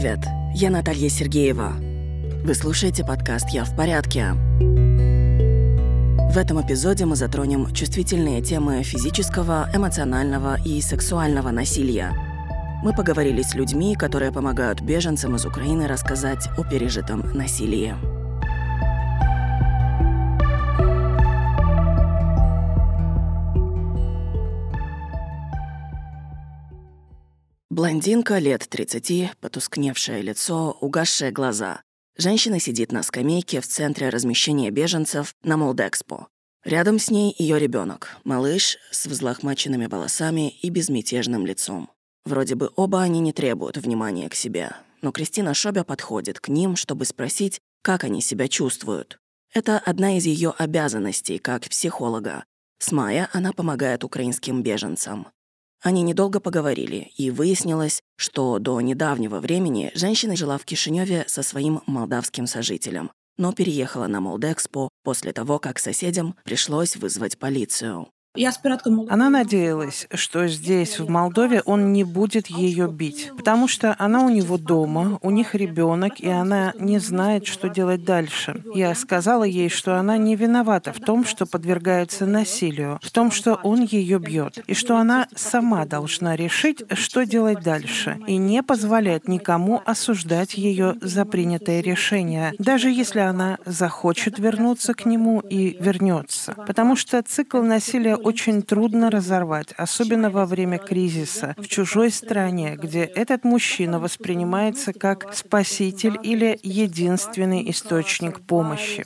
Привет, я Наталья Сергеева. Вы слушаете подкаст «Я в порядке». В этом эпизоде мы затронем чувствительные темы физического, эмоционального и сексуального насилия. Мы поговорили с людьми, которые помогают беженцам из Украины рассказать о пережитом насилии. Блондинка лет 30, потускневшее лицо, угасшие глаза. Женщина сидит на скамейке в центре размещения беженцев на Молдэкспо. Рядом с ней ее ребенок, малыш с взлохмаченными волосами и безмятежным лицом. Вроде бы оба они не требуют внимания к себе, но Кристина Шобя подходит к ним, чтобы спросить, как они себя чувствуют. Это одна из ее обязанностей как психолога. С мая она помогает украинским беженцам. Они недолго поговорили, и выяснилось, что до недавнего времени женщина жила в Кишиневе со своим молдавским сожителем, но переехала на Молдэкспо после того, как соседям пришлось вызвать полицию. Она надеялась, что здесь, в Молдове, он не будет ее бить, потому что она у него дома, у них ребенок, и она не знает, что делать дальше. Я сказала ей, что она не виновата в том, что подвергается насилию, в том, что он ее бьет, и что она сама должна решить, что делать дальше, и не позволять никому осуждать ее за принятое решение, даже если она захочет вернуться к нему и вернется. Потому что цикл насилия очень трудно разорвать, особенно во время кризиса, в чужой стране, где этот мужчина воспринимается как спаситель или единственный источник помощи.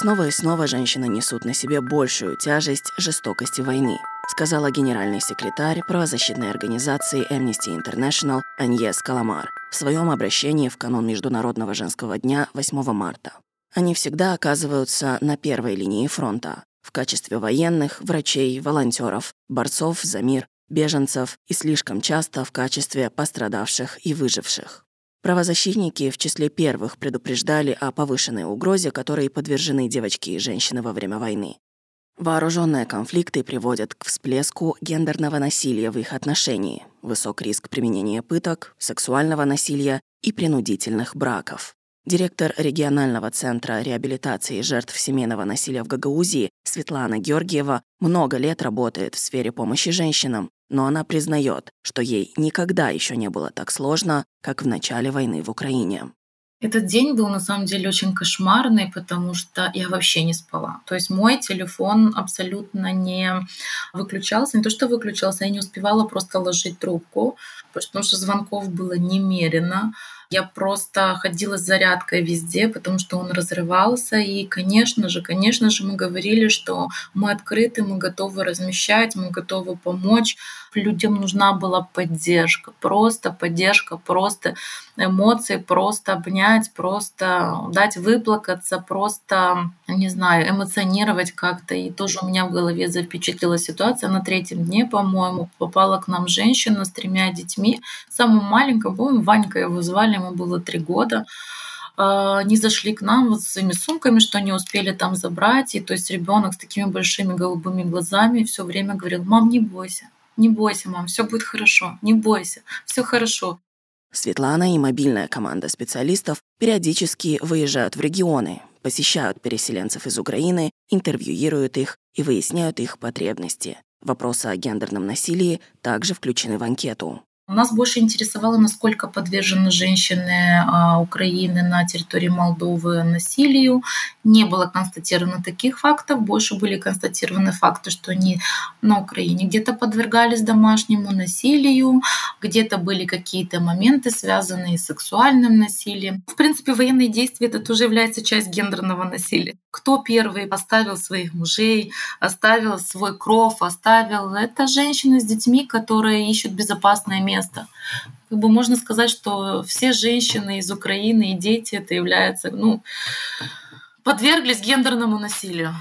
Снова и снова женщины несут на себе большую тяжесть жестокости войны, сказала генеральный секретарь правозащитной организации Amnesty International Аньес Каламар в своем обращении в канун Международного женского дня 8 марта. Они всегда оказываются на первой линии фронта в качестве военных, врачей, волонтеров, борцов за мир, беженцев и слишком часто в качестве пострадавших и выживших. Правозащитники в числе первых предупреждали о повышенной угрозе, которой подвержены девочки и женщины во время войны. Вооруженные конфликты приводят к всплеску гендерного насилия в их отношении, высок риск применения пыток, сексуального насилия и принудительных браков. Директор регионального центра реабилитации жертв семейного насилия в Гагаузии Светлана Георгиева много лет работает в сфере помощи женщинам, но она признает, что ей никогда еще не было так сложно, как в начале войны в Украине. Этот день был на самом деле очень кошмарный, потому что я вообще не спала. То есть мой телефон абсолютно не выключался. Не то, что выключался, я не успевала просто ложить трубку, потому что звонков было немерено. Я просто ходила с зарядкой везде, потому что он разрывался. И, конечно же, конечно же, мы говорили, что мы открыты, мы готовы размещать, мы готовы помочь. Людям нужна была поддержка, просто поддержка, просто эмоции, просто обнять, просто дать выплакаться, просто, не знаю, эмоционировать как-то. И тоже у меня в голове запечатлелась ситуация. На третьем дне, по-моему, попала к нам женщина с тремя детьми. Самым маленьким, по-моему, Ванька его звали, ему было три года они зашли к нам вот с своими сумками, что они успели там забрать. И то есть ребенок с такими большими голубыми глазами все время говорил, мам, не бойся, не бойся, мам, все будет хорошо, не бойся, все хорошо. Светлана и мобильная команда специалистов периодически выезжают в регионы, посещают переселенцев из Украины, интервьюируют их и выясняют их потребности. Вопросы о гендерном насилии также включены в анкету. Нас больше интересовало, насколько подвержены женщины а, Украины на территории Молдовы насилию. Не было констатировано таких фактов, больше были констатированы факты, что они на Украине где-то подвергались домашнему насилию, где-то были какие-то моменты, связанные с сексуальным насилием. В принципе, военные действия это тоже является часть гендерного насилия. Кто первый оставил своих мужей, оставил свой кров, оставил... Это женщины с детьми, которые ищут безопасное место. Как бы можно сказать, что все женщины из Украины и дети это являются, ну, подверглись гендерному насилию.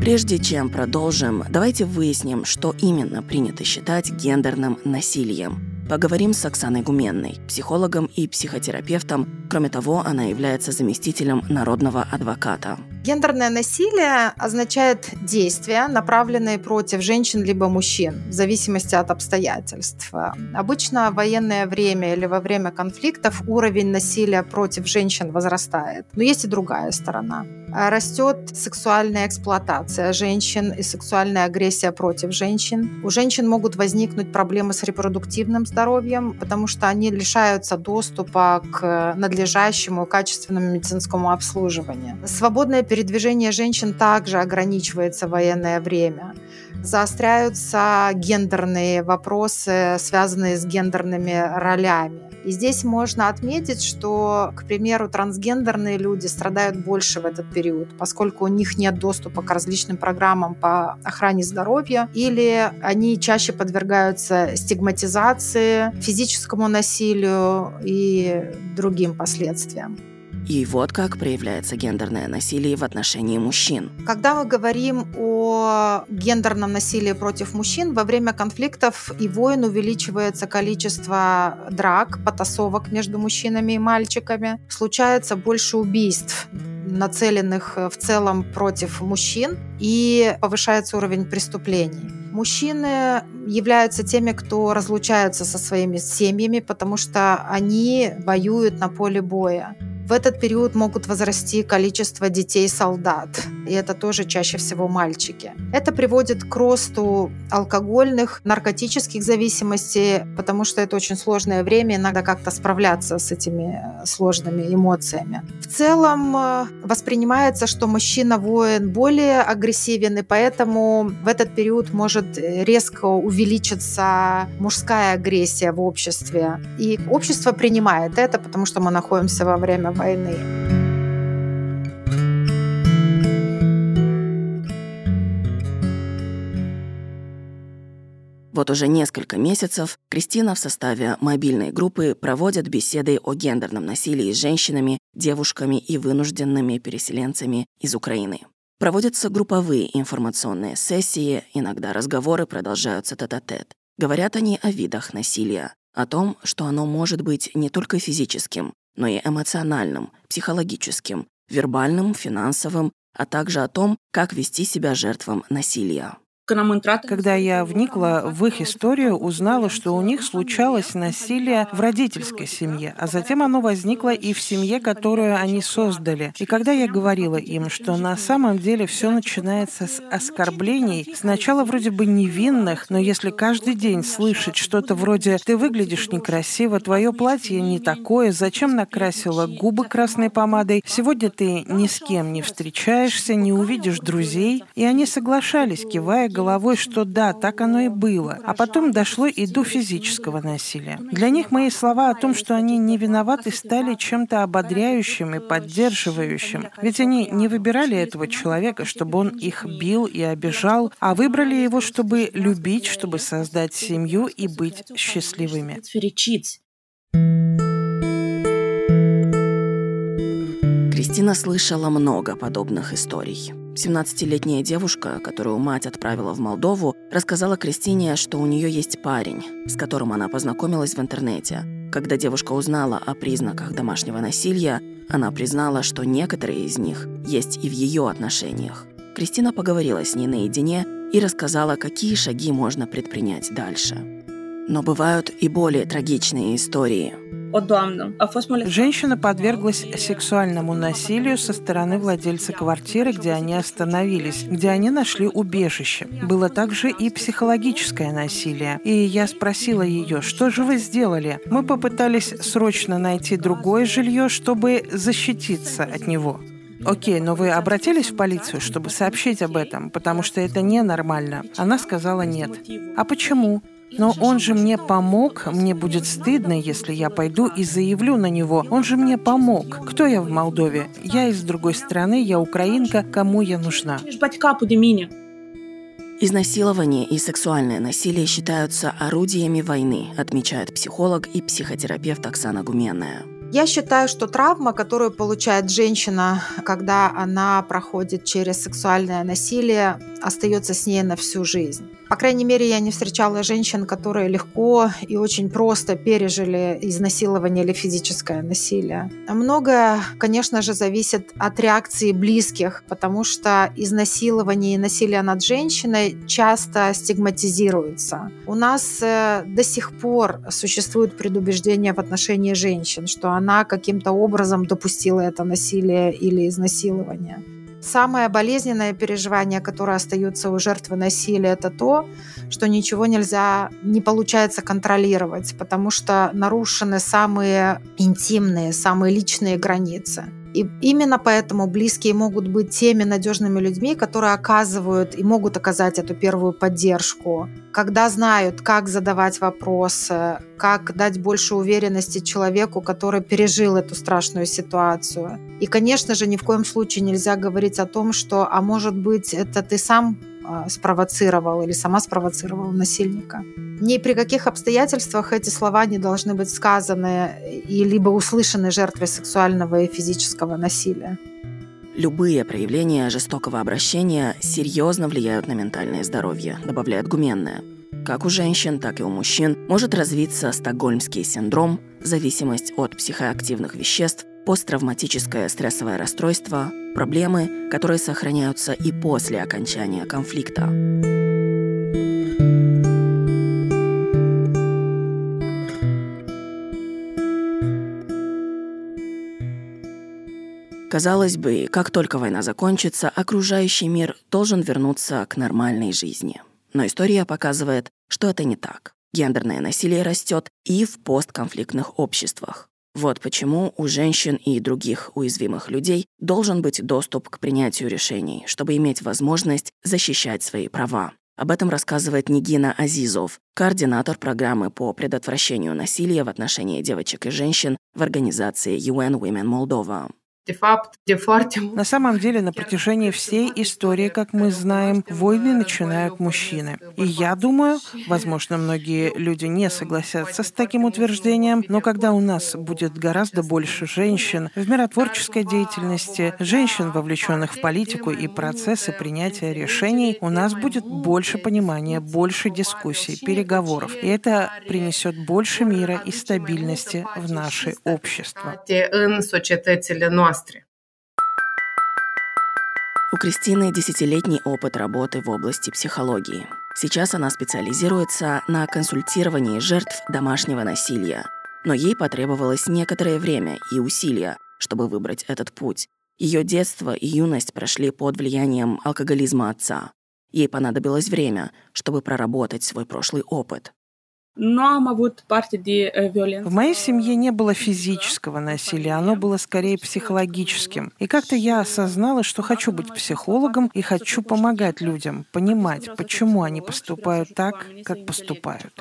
Прежде чем продолжим, давайте выясним, что именно принято считать гендерным насилием. Поговорим с Оксаной Гуменной, психологом и психотерапевтом. Кроме того, она является заместителем народного адвоката. Гендерное насилие означает действия, направленные против женщин либо мужчин, в зависимости от обстоятельств. Обычно в военное время или во время конфликтов уровень насилия против женщин возрастает. Но есть и другая сторона. Растет сексуальная эксплуатация женщин и сексуальная агрессия против женщин. У женщин могут возникнуть проблемы с репродуктивным здоровьем, потому что они лишаются доступа к надлежащему качественному медицинскому обслуживанию. Свободное передвижение женщин также ограничивается в военное время. Заостряются гендерные вопросы, связанные с гендерными ролями. И здесь можно отметить, что, к примеру, трансгендерные люди страдают больше в этот период, поскольку у них нет доступа к различным программам по охране здоровья, или они чаще подвергаются стигматизации, физическому насилию и другим последствиям. И вот как проявляется гендерное насилие в отношении мужчин. Когда мы говорим о гендерном насилии против мужчин, во время конфликтов и войн увеличивается количество драк, потасовок между мужчинами и мальчиками. Случается больше убийств нацеленных в целом против мужчин, и повышается уровень преступлений. Мужчины являются теми, кто разлучаются со своими семьями, потому что они воюют на поле боя. В этот период могут возрасти количество детей-солдат, и это тоже чаще всего мальчики. Это приводит к росту алкогольных, наркотических зависимостей, потому что это очень сложное время, иногда как-то справляться с этими э, сложными эмоциями. В целом э, воспринимается, что мужчина-воин более агрессивен, и поэтому в этот период может резко увеличиться мужская агрессия в обществе. И общество принимает это, потому что мы находимся во время войны. Вот уже несколько месяцев Кристина в составе мобильной группы проводит беседы о гендерном насилии с женщинами, девушками и вынужденными переселенцами из Украины. Проводятся групповые информационные сессии, иногда разговоры продолжаются тет-а-тет. -тет. Говорят они о видах насилия, о том, что оно может быть не только физическим, но и эмоциональным, психологическим, вербальным, финансовым, а также о том, как вести себя жертвам насилия. Когда я вникла в их историю, узнала, что у них случалось насилие в родительской семье, а затем оно возникло и в семье, которую они создали. И когда я говорила им, что на самом деле все начинается с оскорблений, сначала вроде бы невинных, но если каждый день слышать что-то вроде «ты выглядишь некрасиво», «твое платье не такое», «зачем накрасила губы красной помадой», «сегодня ты ни с кем не встречаешься, не увидишь друзей», и они соглашались, кивая головой, что да, так оно и было. А потом дошло и до физического насилия. Для них мои слова о том, что они не виноваты, стали чем-то ободряющим и поддерживающим. Ведь они не выбирали этого человека, чтобы он их бил и обижал, а выбрали его, чтобы любить, чтобы создать семью и быть счастливыми. Кристина слышала много подобных историй. 17-летняя девушка, которую мать отправила в Молдову, рассказала Кристине, что у нее есть парень, с которым она познакомилась в интернете. Когда девушка узнала о признаках домашнего насилия, она признала, что некоторые из них есть и в ее отношениях. Кристина поговорила с ней наедине и рассказала, какие шаги можно предпринять дальше. Но бывают и более трагичные истории – Женщина подверглась сексуальному насилию со стороны владельца квартиры, где они остановились, где они нашли убежище. Было также и психологическое насилие. И я спросила ее, что же вы сделали? Мы попытались срочно найти другое жилье, чтобы защититься от него. Окей, но вы обратились в полицию, чтобы сообщить об этом, потому что это ненормально. Она сказала нет. А почему? Но он же мне помог, мне будет стыдно, если я пойду и заявлю на него. Он же мне помог. Кто я в Молдове? Я из другой страны, я украинка, кому я нужна? Изнасилование и сексуальное насилие считаются орудиями войны, отмечает психолог и психотерапевт Оксана Гуменная. Я считаю, что травма, которую получает женщина, когда она проходит через сексуальное насилие, остается с ней на всю жизнь. По крайней мере, я не встречала женщин, которые легко и очень просто пережили изнасилование или физическое насилие. Многое, конечно же, зависит от реакции близких, потому что изнасилование и насилие над женщиной часто стигматизируется. У нас э, до сих пор существует предубеждение в отношении женщин, что она каким-то образом допустила это насилие или изнасилование. Самое болезненное переживание, которое остается у жертвы насилия, это то, что ничего нельзя, не получается контролировать, потому что нарушены самые интимные, самые личные границы. И именно поэтому близкие могут быть теми надежными людьми, которые оказывают и могут оказать эту первую поддержку, когда знают, как задавать вопросы, как дать больше уверенности человеку, который пережил эту страшную ситуацию. И, конечно же, ни в коем случае нельзя говорить о том, что, а может быть, это ты сам спровоцировал или сама спровоцировала насильника. Ни при каких обстоятельствах эти слова не должны быть сказаны и либо услышаны жертвой сексуального и физического насилия. Любые проявления жестокого обращения серьезно влияют на ментальное здоровье, добавляет Гуменная. Как у женщин, так и у мужчин может развиться стокгольмский синдром, зависимость от психоактивных веществ, посттравматическое стрессовое расстройство, проблемы, которые сохраняются и после окончания конфликта. Казалось бы, как только война закончится, окружающий мир должен вернуться к нормальной жизни. Но история показывает, что это не так. Гендерное насилие растет и в постконфликтных обществах. Вот почему у женщин и других уязвимых людей должен быть доступ к принятию решений, чтобы иметь возможность защищать свои права. Об этом рассказывает Нигина Азизов, координатор программы по предотвращению насилия в отношении девочек и женщин в организации UN Women Moldova. На самом деле, на протяжении всей истории, как мы знаем, войны начинают мужчины. И я думаю, возможно, многие люди не согласятся с таким утверждением, но когда у нас будет гораздо больше женщин в миротворческой деятельности, женщин, вовлеченных в политику и процессы принятия решений, у нас будет больше понимания, больше дискуссий, переговоров. И это принесет больше мира и стабильности в наше общество кластере. У Кристины десятилетний опыт работы в области психологии. Сейчас она специализируется на консультировании жертв домашнего насилия. Но ей потребовалось некоторое время и усилия, чтобы выбрать этот путь. Ее детство и юность прошли под влиянием алкоголизма отца. Ей понадобилось время, чтобы проработать свой прошлый опыт. В моей семье не было физического насилия, оно было скорее психологическим. И как-то я осознала, что хочу быть психологом и хочу помогать людям, понимать, почему они поступают так, как поступают.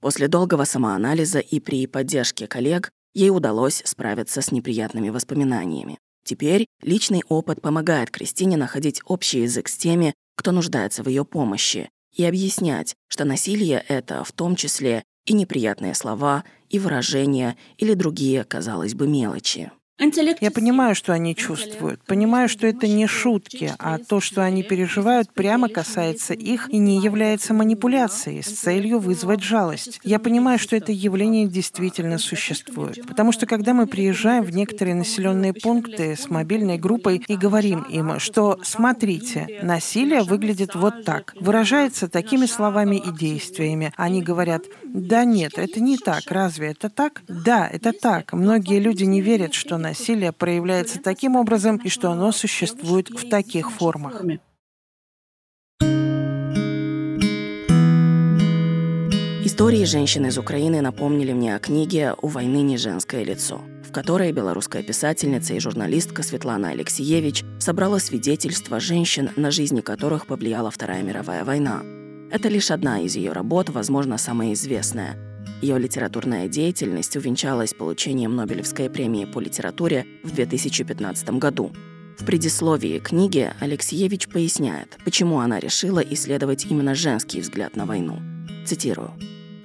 После долгого самоанализа и при поддержке коллег ей удалось справиться с неприятными воспоминаниями. Теперь личный опыт помогает Кристине находить общий язык с теми, кто нуждается в ее помощи, и объяснять, что насилие — это в том числе и неприятные слова, и выражения, или другие, казалось бы, мелочи. Я понимаю, что они чувствуют. Понимаю, что это не шутки, а то, что они переживают, прямо касается их и не является манипуляцией с целью вызвать жалость. Я понимаю, что это явление действительно существует. Потому что когда мы приезжаем в некоторые населенные пункты с мобильной группой и говорим им, что смотрите, насилие выглядит вот так, выражается такими словами и действиями, они говорят, да нет, это не так, разве это так? Да, это так. Многие люди не верят, что насилие проявляется таким образом и что оно существует в таких формах. Истории женщин из Украины напомнили мне о книге «У войны не женское лицо», в которой белорусская писательница и журналистка Светлана Алексеевич собрала свидетельства женщин, на жизни которых повлияла Вторая мировая война. Это лишь одна из ее работ, возможно, самая известная. Ее литературная деятельность увенчалась получением Нобелевской премии по литературе в 2015 году. В предисловии книги Алексеевич поясняет, почему она решила исследовать именно женский взгляд на войну. Цитирую.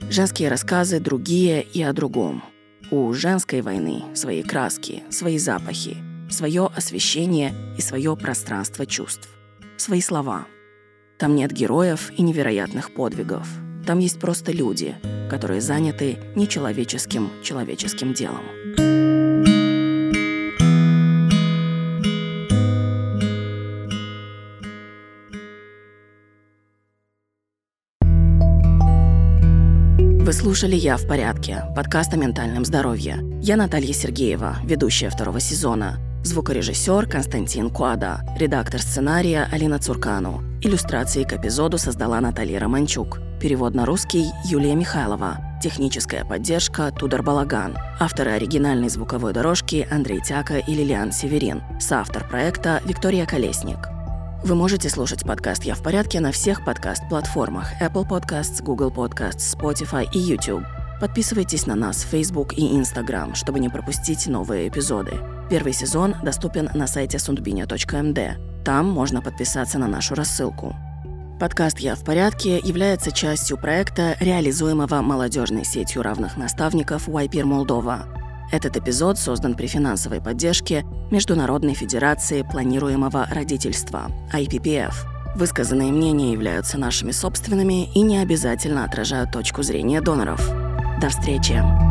«Женские рассказы другие и о другом. У женской войны свои краски, свои запахи, свое освещение и свое пространство чувств, свои слова. Там нет героев и невероятных подвигов. Там есть просто люди, которые заняты нечеловеческим человеческим делом. Вы слушали «Я в порядке» – подкаст о ментальном здоровье. Я Наталья Сергеева, ведущая второго сезона. Звукорежиссер Константин Куада, редактор сценария Алина Цуркану. Иллюстрации к эпизоду создала Наталья Романчук. Перевод на русский Юлия Михайлова. Техническая поддержка Тудор Балаган. Авторы оригинальной звуковой дорожки Андрей Тяка и Лилиан Северин. Соавтор проекта Виктория Колесник. Вы можете слушать подкаст «Я в порядке» на всех подкаст-платформах Apple Podcasts, Google Podcasts, Spotify и YouTube. Подписывайтесь на нас в Facebook и Instagram, чтобы не пропустить новые эпизоды. Первый сезон доступен на сайте sundbinia.md. Там можно подписаться на нашу рассылку. Подкаст «Я в порядке» является частью проекта, реализуемого молодежной сетью равных наставников Вайпир Молдова – этот эпизод создан при финансовой поддержке Международной Федерации планируемого родительства IPPF. Высказанные мнения являются нашими собственными и не обязательно отражают точку зрения доноров. До встречи!